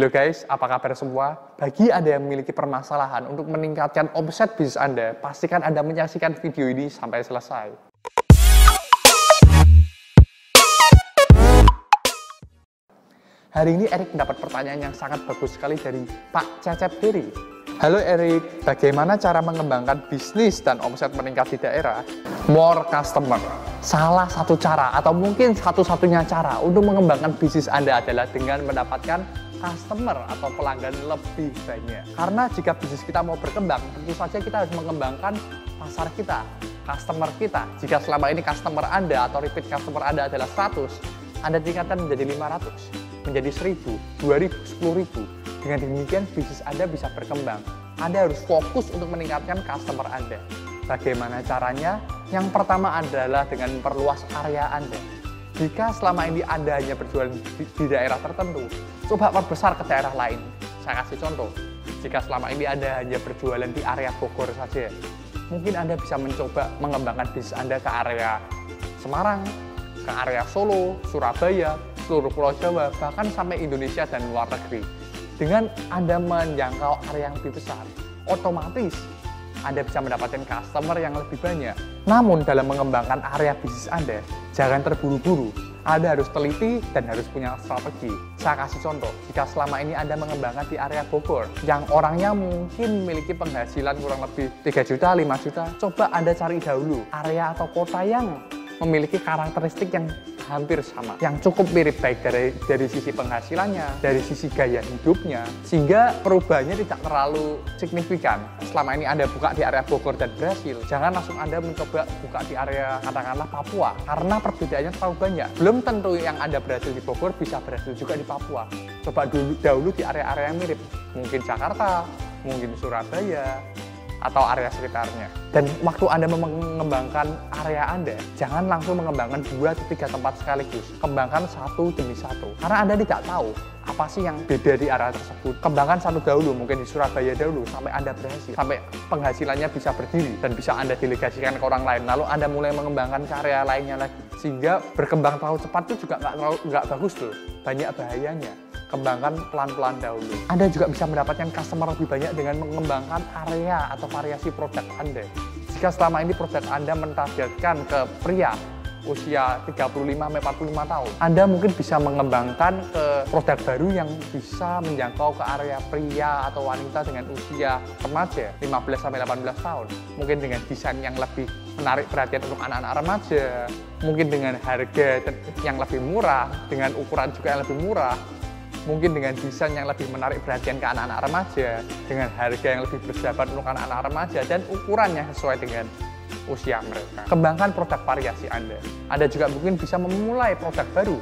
Halo guys, apa kabar semua? Bagi Anda yang memiliki permasalahan untuk meningkatkan omset bisnis Anda, pastikan Anda menyaksikan video ini sampai selesai. Hari ini Erik mendapat pertanyaan yang sangat bagus sekali dari Pak Cecep Diri. Halo Erik, bagaimana cara mengembangkan bisnis dan omset meningkat di daerah? More customer. Salah satu cara atau mungkin satu-satunya cara untuk mengembangkan bisnis Anda adalah dengan mendapatkan customer atau pelanggan lebih banyak. Karena jika bisnis kita mau berkembang, tentu saja kita harus mengembangkan pasar kita, customer kita. Jika selama ini customer Anda atau repeat customer Anda adalah 100, Anda tingkatkan menjadi 500, menjadi 1000, 2000, 10000. Dengan demikian bisnis Anda bisa berkembang. Anda harus fokus untuk meningkatkan customer Anda. Bagaimana caranya? Yang pertama adalah dengan memperluas area Anda. Jika selama ini Anda hanya berjualan di, di daerah tertentu, coba perbesar ke daerah lain. Saya kasih contoh, jika selama ini Anda hanya berjualan di area Bogor saja, mungkin Anda bisa mencoba mengembangkan bisnis Anda ke area Semarang, ke area Solo, Surabaya, seluruh Pulau Jawa, bahkan sampai Indonesia dan luar negeri. Dengan Anda menjangkau area yang lebih besar, otomatis anda bisa mendapatkan customer yang lebih banyak. Namun dalam mengembangkan area bisnis Anda, jangan terburu-buru. Anda harus teliti dan harus punya strategi. Saya kasih contoh, jika selama ini Anda mengembangkan di area Bogor, yang orangnya mungkin memiliki penghasilan kurang lebih 3 juta, 5 juta, coba Anda cari dahulu area atau kota yang memiliki karakteristik yang hampir sama, yang cukup mirip baik dari dari sisi penghasilannya, dari sisi gaya hidupnya, sehingga perubahannya tidak terlalu signifikan. Selama ini Anda buka di area Bogor dan Brasil, jangan langsung Anda mencoba buka di area katakanlah Papua, karena perbedaannya terlalu banyak. Belum tentu yang Anda berhasil di Bogor bisa berhasil juga di Papua. Coba dulu dahulu di area-area yang mirip, mungkin Jakarta, mungkin Surabaya, atau area sekitarnya. Dan waktu Anda mengembangkan area Anda, jangan langsung mengembangkan dua atau tiga tempat sekaligus. Kembangkan satu demi satu. Karena Anda tidak tahu apa sih yang beda di area tersebut. Kembangkan satu dahulu, mungkin di Surabaya dahulu, sampai Anda berhasil. Sampai penghasilannya bisa berdiri dan bisa Anda delegasikan ke orang lain. Lalu Anda mulai mengembangkan ke area lainnya lagi. Sehingga berkembang terlalu cepat itu juga nggak, bagus loh. Banyak bahayanya kembangkan pelan-pelan dahulu. Anda juga bisa mendapatkan customer lebih banyak dengan mengembangkan area atau variasi produk Anda. Jika selama ini produk Anda mentargetkan ke pria usia 35 45 tahun. Anda mungkin bisa mengembangkan ke produk baru yang bisa menjangkau ke area pria atau wanita dengan usia remaja 15 sampai 18 tahun. Mungkin dengan desain yang lebih menarik perhatian untuk anak-anak remaja, mungkin dengan harga yang lebih murah, dengan ukuran juga yang lebih murah, mungkin dengan desain yang lebih menarik perhatian ke anak-anak remaja, dengan harga yang lebih bersahabat untuk anak-anak remaja, dan ukuran yang sesuai dengan usia mereka. Kembangkan produk variasi Anda. Anda juga mungkin bisa memulai produk baru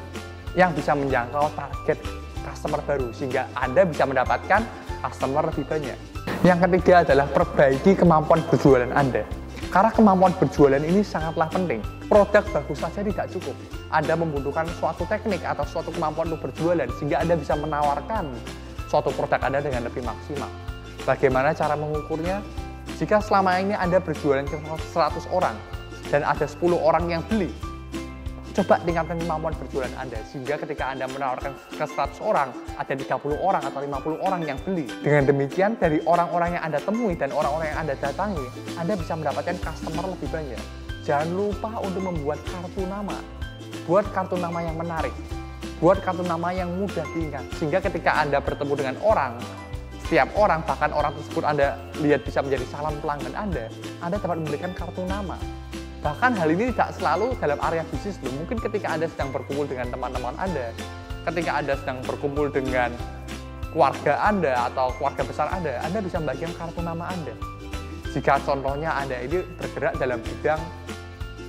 yang bisa menjangkau target customer baru, sehingga Anda bisa mendapatkan customer lebih banyak. Yang ketiga adalah perbaiki kemampuan berjualan Anda. Karena kemampuan berjualan ini sangatlah penting. Produk bagus saja tidak cukup. Anda membutuhkan suatu teknik atau suatu kemampuan untuk berjualan sehingga Anda bisa menawarkan suatu produk Anda dengan lebih maksimal. Bagaimana cara mengukurnya? Jika selama ini Anda berjualan ke 100 orang dan ada 10 orang yang beli, coba tingkatkan kemampuan berjualan Anda sehingga ketika Anda menawarkan ke 100 orang ada 30 orang atau 50 orang yang beli. Dengan demikian dari orang-orang yang Anda temui dan orang-orang yang Anda datangi Anda bisa mendapatkan customer lebih banyak. Jangan lupa untuk membuat kartu nama. Buat kartu nama yang menarik. Buat kartu nama yang mudah diingat. Sehingga ketika Anda bertemu dengan orang setiap orang bahkan orang tersebut Anda lihat bisa menjadi calon pelanggan Anda Anda dapat memberikan kartu nama Bahkan hal ini tidak selalu dalam area bisnis loh. Mungkin ketika Anda sedang berkumpul dengan teman-teman Anda, ketika Anda sedang berkumpul dengan keluarga Anda atau keluarga besar Anda, Anda bisa membagikan kartu nama Anda. Jika contohnya Anda ini bergerak dalam bidang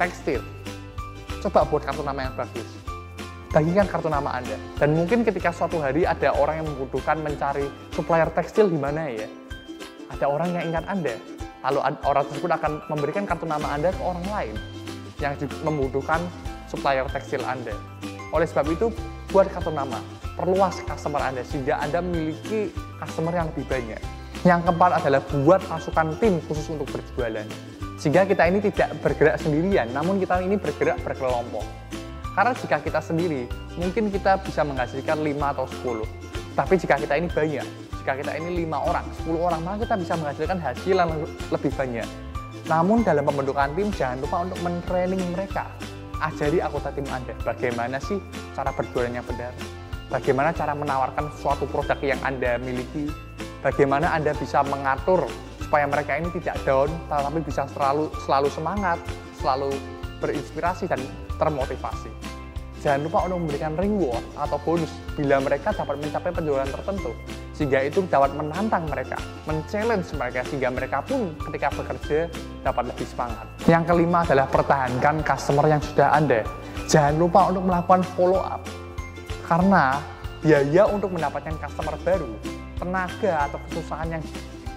tekstil, coba buat kartu nama yang bagus. Bagikan kartu nama Anda. Dan mungkin ketika suatu hari ada orang yang membutuhkan mencari supplier tekstil di mana ya, ada orang yang ingat Anda, lalu orang tersebut akan memberikan kartu nama Anda ke orang lain yang membutuhkan supplier tekstil Anda. Oleh sebab itu, buat kartu nama, perluas customer Anda sehingga Anda memiliki customer yang lebih banyak. Yang keempat adalah buat pasukan tim khusus untuk berjualan. Sehingga kita ini tidak bergerak sendirian, namun kita ini bergerak berkelompok. Karena jika kita sendiri, mungkin kita bisa menghasilkan 5 atau 10. Tapi jika kita ini banyak, jika kita ini lima orang, 10 orang, maka kita bisa menghasilkan hasil yang lebih banyak. Namun dalam pembentukan tim, jangan lupa untuk men-training mereka. Ajari anggota tim Anda bagaimana sih cara berjualan yang benar, bagaimana cara menawarkan suatu produk yang Anda miliki, bagaimana Anda bisa mengatur supaya mereka ini tidak down, tetapi bisa selalu selalu semangat, selalu berinspirasi dan termotivasi. Jangan lupa untuk memberikan reward atau bonus bila mereka dapat mencapai penjualan tertentu, sehingga itu dapat menantang mereka, men-challenge mereka, sehingga mereka pun ketika bekerja dapat lebih semangat. Yang kelima adalah pertahankan customer yang sudah Anda. Jangan lupa untuk melakukan follow up, karena biaya untuk mendapatkan customer baru, tenaga atau kesusahan yang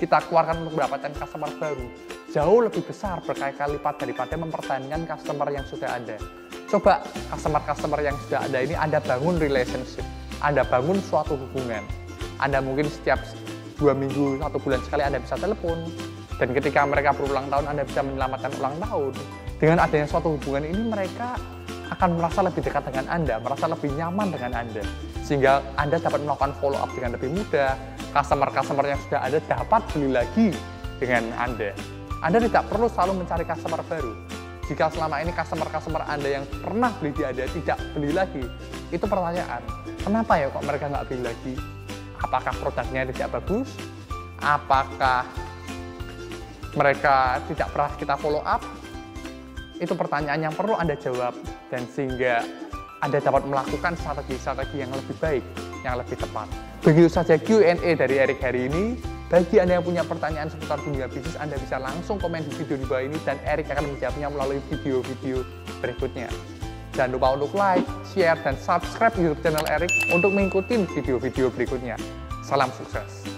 kita keluarkan untuk mendapatkan customer baru jauh lebih besar berkali-kali lipat daripada mempertahankan customer yang sudah ada. Coba customer-customer yang sudah ada ini Anda bangun relationship, Anda bangun suatu hubungan. Anda mungkin setiap dua minggu, satu bulan sekali Anda bisa telepon. Dan ketika mereka berulang tahun, Anda bisa menyelamatkan ulang tahun. Dengan adanya suatu hubungan ini, mereka akan merasa lebih dekat dengan Anda, merasa lebih nyaman dengan Anda. Sehingga Anda dapat melakukan follow up dengan lebih mudah, customer-customer yang sudah ada dapat beli lagi dengan Anda. Anda tidak perlu selalu mencari customer baru. Jika selama ini customer-customer Anda yang pernah beli di Anda tidak beli lagi, itu pertanyaan. Kenapa ya kok mereka nggak beli lagi? Apakah produknya tidak bagus? Apakah mereka tidak pernah kita follow up? Itu pertanyaan yang perlu Anda jawab dan sehingga Anda dapat melakukan strategi-strategi yang lebih baik, yang lebih tepat. Begitu saja Q&A dari Erik hari ini. Bagi Anda yang punya pertanyaan seputar dunia bisnis, Anda bisa langsung komen di video di bawah ini dan Erik akan menjawabnya melalui video-video berikutnya. Jangan lupa untuk like, share, dan subscribe YouTube channel Erik untuk mengikuti video-video berikutnya. Salam sukses!